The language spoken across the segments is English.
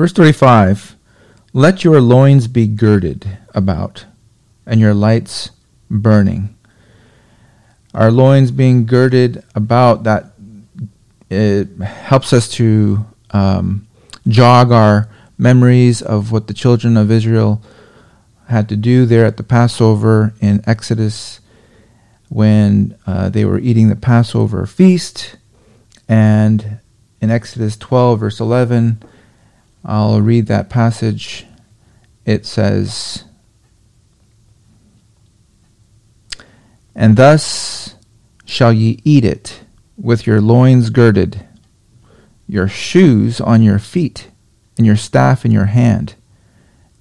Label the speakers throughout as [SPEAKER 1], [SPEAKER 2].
[SPEAKER 1] Verse 35 Let your loins be girded about, and your lights burning. Our loins being girded about, that it helps us to um, jog our memories of what the children of Israel had to do there at the Passover in Exodus when uh, they were eating the Passover feast. And in Exodus 12, verse 11, I'll read that passage. It says, And thus shall ye eat it with your loins girded, your shoes on your feet, and your staff in your hand,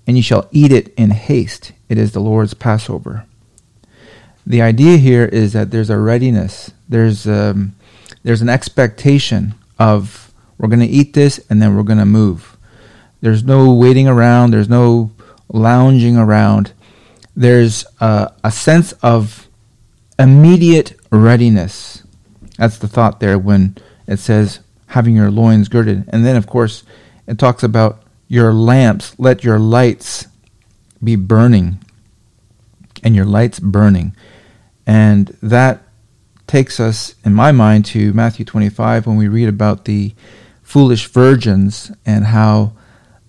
[SPEAKER 1] and ye shall eat it in haste. It is the Lord's Passover. The idea here is that there's a readiness, there's um, there's an expectation of we're going to eat this and then we're going to move. There's no waiting around. There's no lounging around. There's a, a sense of immediate readiness. That's the thought there when it says having your loins girded. And then, of course, it talks about your lamps, let your lights be burning, and your lights burning. And that takes us, in my mind, to Matthew 25 when we read about the foolish virgins and how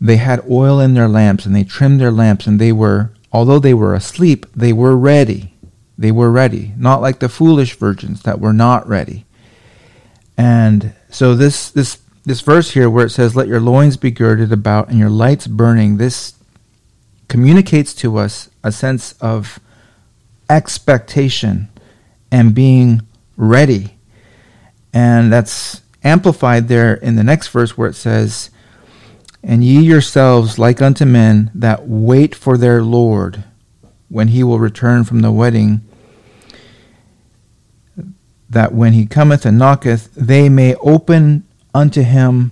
[SPEAKER 1] they had oil in their lamps and they trimmed their lamps and they were, although they were asleep, they were ready. They were ready, not like the foolish virgins that were not ready. And so this this this verse here where it says, Let your loins be girded about and your lights burning, this communicates to us a sense of expectation and being ready. And that's amplified there in the next verse where it says, And ye yourselves like unto men that wait for their Lord when he will return from the wedding, that when he cometh and knocketh, they may open unto him,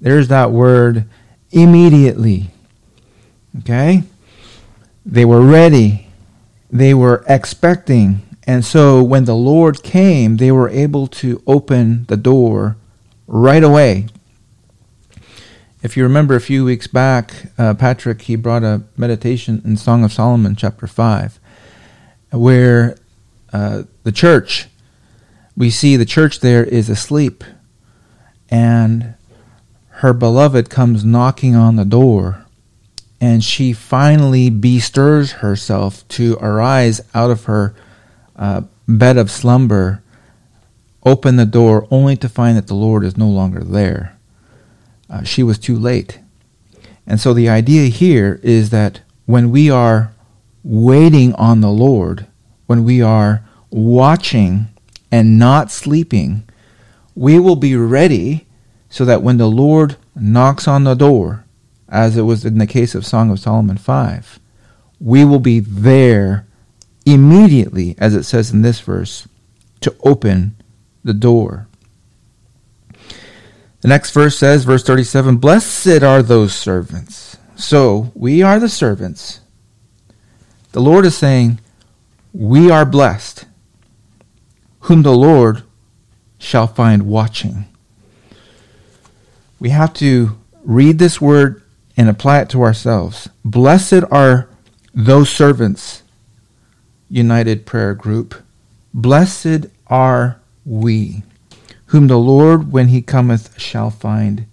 [SPEAKER 1] there's that word, immediately. Okay? They were ready. They were expecting. And so when the Lord came, they were able to open the door right away. If you remember a few weeks back, uh, Patrick, he brought a meditation in Song of Solomon, chapter 5, where uh, the church, we see the church there is asleep and her beloved comes knocking on the door and she finally bestirs herself to arise out of her uh, bed of slumber open the door only to find that the lord is no longer there uh, she was too late and so the idea here is that when we are waiting on the lord when we are watching and not sleeping we will be ready so that when the Lord knocks on the door, as it was in the case of Song of Solomon 5, we will be there immediately, as it says in this verse, to open the door. The next verse says, verse 37, Blessed are those servants. So we are the servants. The Lord is saying, We are blessed, whom the Lord shall find watching. We have to read this word and apply it to ourselves. Blessed are those servants, United Prayer Group. Blessed are we, whom the Lord, when he cometh, shall find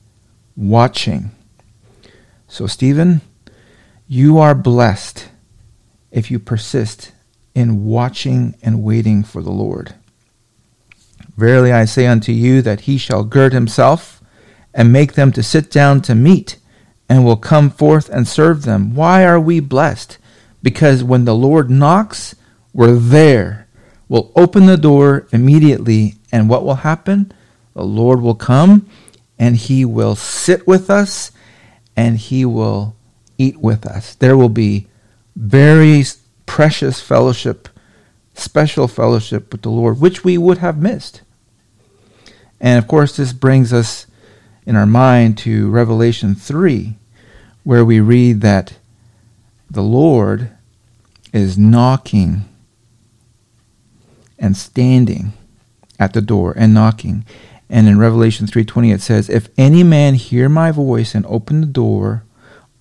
[SPEAKER 1] watching. So, Stephen, you are blessed if you persist in watching and waiting for the Lord. Verily I say unto you that he shall gird himself and make them to sit down to meat and will come forth and serve them. Why are we blessed? Because when the Lord knocks, we're there. We'll open the door immediately, and what will happen? The Lord will come and he will sit with us and he will eat with us. There will be very precious fellowship, special fellowship with the Lord, which we would have missed. And of course, this brings us in our mind to Revelation 3, where we read that the Lord is knocking and standing at the door and knocking. And in Revelation 3:20 it says, "If any man hear my voice and open the door,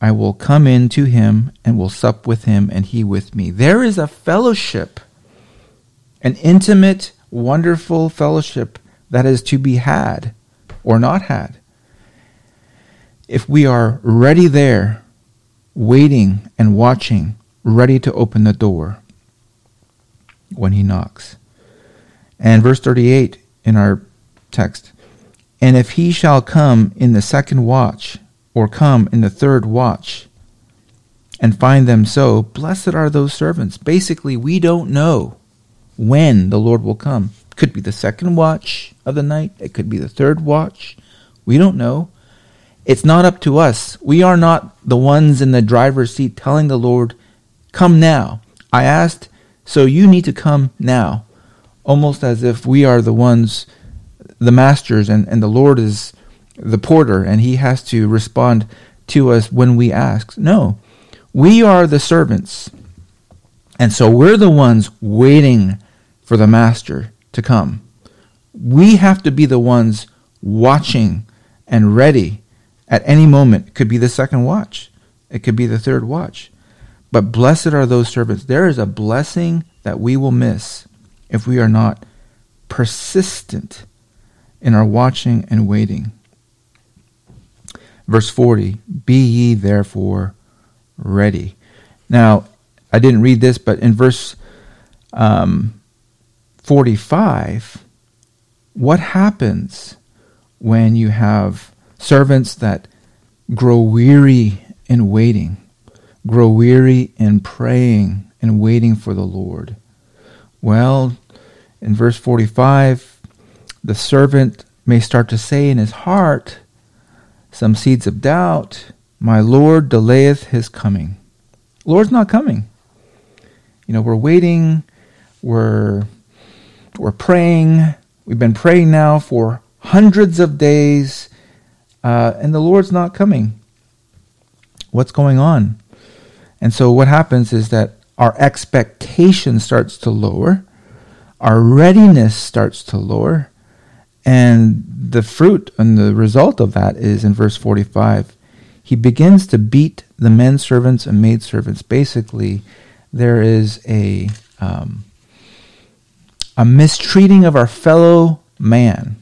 [SPEAKER 1] I will come in to him and will sup with him and he with me." There is a fellowship, an intimate, wonderful fellowship that is to be had or not had. If we are ready there, waiting and watching, ready to open the door when he knocks. And verse 38 in our text. And if he shall come in the second watch, or come in the third watch, and find them so, blessed are those servants. Basically, we don't know when the Lord will come. Could be the second watch of the night, it could be the third watch. We don't know. It's not up to us. We are not the ones in the driver's seat telling the Lord, Come now. I asked, so you need to come now. Almost as if we are the ones the masters and, and the Lord is the porter and he has to respond to us when we ask. No, we are the servants. And so we're the ones waiting for the master to come. We have to be the ones watching and ready at any moment. It could be the second watch, it could be the third watch. But blessed are those servants. There is a blessing that we will miss if we are not persistent in our watching and waiting. Verse 40 Be ye therefore ready. Now, I didn't read this, but in verse um, 45, what happens when you have servants that grow weary in waiting, grow weary in praying and waiting for the Lord? Well, in verse 45, the servant may start to say in his heart some seeds of doubt, My Lord delayeth his coming. Lord's not coming. You know, we're waiting, we're we're praying, we've been praying now for hundreds of days, uh, and the Lord's not coming. What's going on? And so what happens is that our expectation starts to lower, our readiness starts to lower, and the fruit and the result of that is in verse 45. He begins to beat the men servants and maid servants. Basically, there is a um, a mistreating of our fellow man,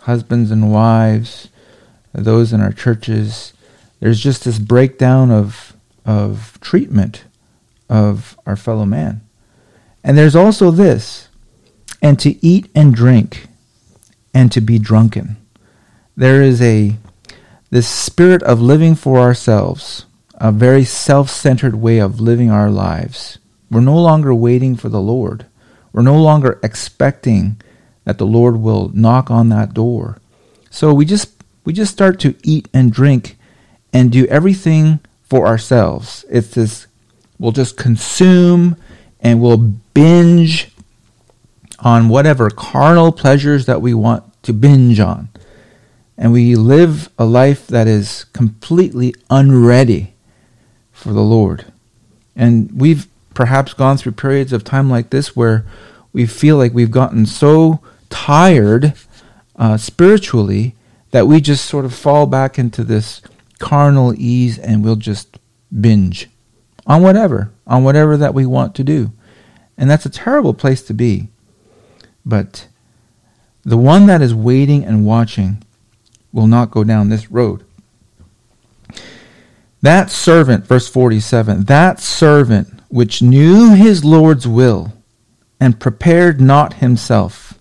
[SPEAKER 1] husbands and wives, those in our churches. There's just this breakdown of of treatment of our fellow man. And there's also this, and to eat and drink and to be drunken. There is a this spirit of living for ourselves, a very self-centered way of living our lives. We're no longer waiting for the Lord. We're no longer expecting that the Lord will knock on that door. So we just we just start to eat and drink and do everything for ourselves. It's this we'll just consume and we'll binge on whatever carnal pleasures that we want to binge on. And we live a life that is completely unready for the Lord. And we've perhaps gone through periods of time like this where we feel like we've gotten so tired uh, spiritually that we just sort of fall back into this carnal ease and we'll just binge on whatever, on whatever that we want to do. And that's a terrible place to be. But the one that is waiting and watching will not go down this road. That servant, verse 47, that servant which knew his Lord's will and prepared not himself,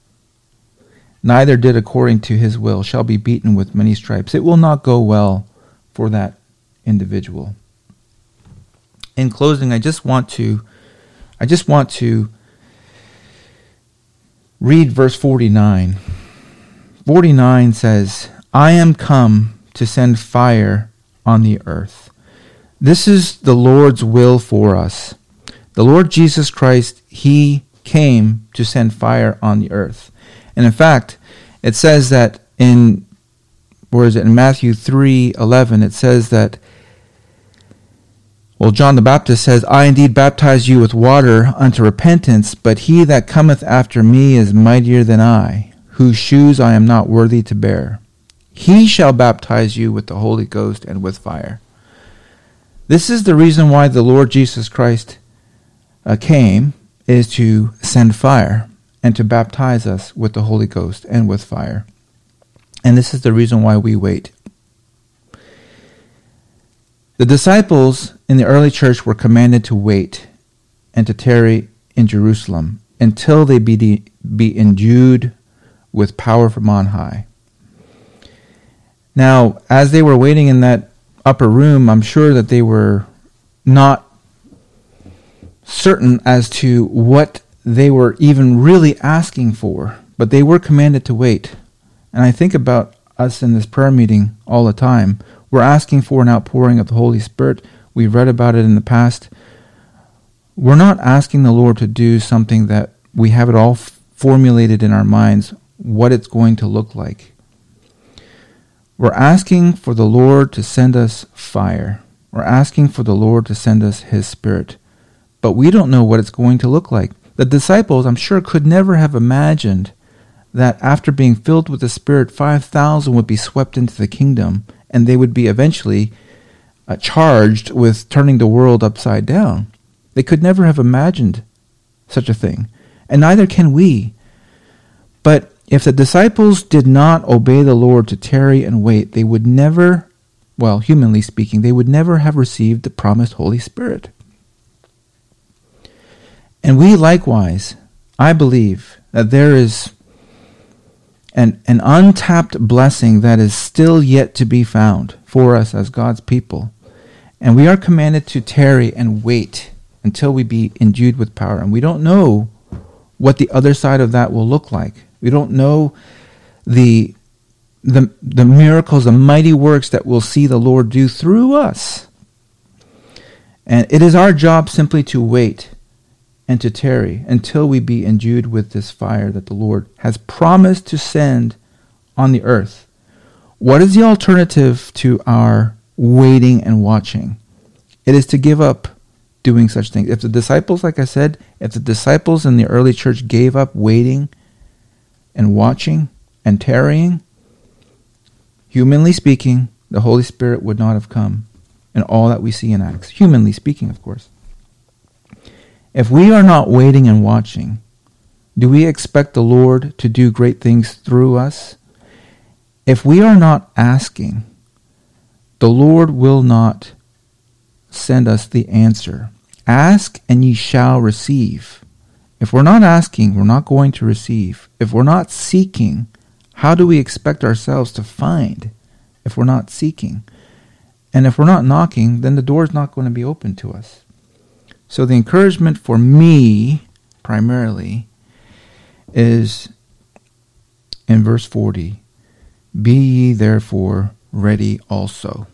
[SPEAKER 1] neither did according to his will, shall be beaten with many stripes. It will not go well for that individual. In closing, I just want to I just want to read verse 49. 49 says, I am come to send fire on the earth. This is the Lord's will for us. The Lord Jesus Christ, He came to send fire on the earth. And in fact, it says that in where is it in Matthew 3:11 it says that well, John the Baptist says, I indeed baptize you with water unto repentance, but he that cometh after me is mightier than I, whose shoes I am not worthy to bear. He shall baptize you with the Holy Ghost and with fire. This is the reason why the Lord Jesus Christ uh, came, is to send fire and to baptize us with the Holy Ghost and with fire. And this is the reason why we wait. The disciples in the early church were commanded to wait and to tarry in Jerusalem until they be, de- be endued with power from on high. Now, as they were waiting in that upper room, I'm sure that they were not certain as to what they were even really asking for, but they were commanded to wait. And I think about us in this prayer meeting all the time. We're asking for an outpouring of the Holy Spirit. We've read about it in the past. We're not asking the Lord to do something that we have it all f- formulated in our minds what it's going to look like. We're asking for the Lord to send us fire. We're asking for the Lord to send us His Spirit. But we don't know what it's going to look like. The disciples, I'm sure, could never have imagined that after being filled with the Spirit, 5,000 would be swept into the kingdom and they would be eventually uh, charged with turning the world upside down. They could never have imagined such a thing, and neither can we. But if the disciples did not obey the Lord to tarry and wait, they would never, well, humanly speaking, they would never have received the promised Holy Spirit. And we likewise, I believe that there is an, an untapped blessing that is still yet to be found for us as God's people. And we are commanded to tarry and wait until we be endued with power. And we don't know what the other side of that will look like. We don't know the the the miracles, the mighty works that we'll see the Lord do through us. And it is our job simply to wait and to tarry until we be endued with this fire that the Lord has promised to send on the earth. What is the alternative to our waiting and watching? It is to give up doing such things. If the disciples, like I said, if the disciples in the early church gave up waiting and watching and tarrying, humanly speaking, the Holy Spirit would not have come in all that we see in Acts. Humanly speaking, of course. If we are not waiting and watching, do we expect the Lord to do great things through us? If we are not asking, the Lord will not send us the answer. Ask and ye shall receive. If we're not asking, we're not going to receive. If we're not seeking, how do we expect ourselves to find if we're not seeking? And if we're not knocking, then the door is not going to be open to us. So the encouragement for me, primarily, is in verse 40 Be ye therefore ready also.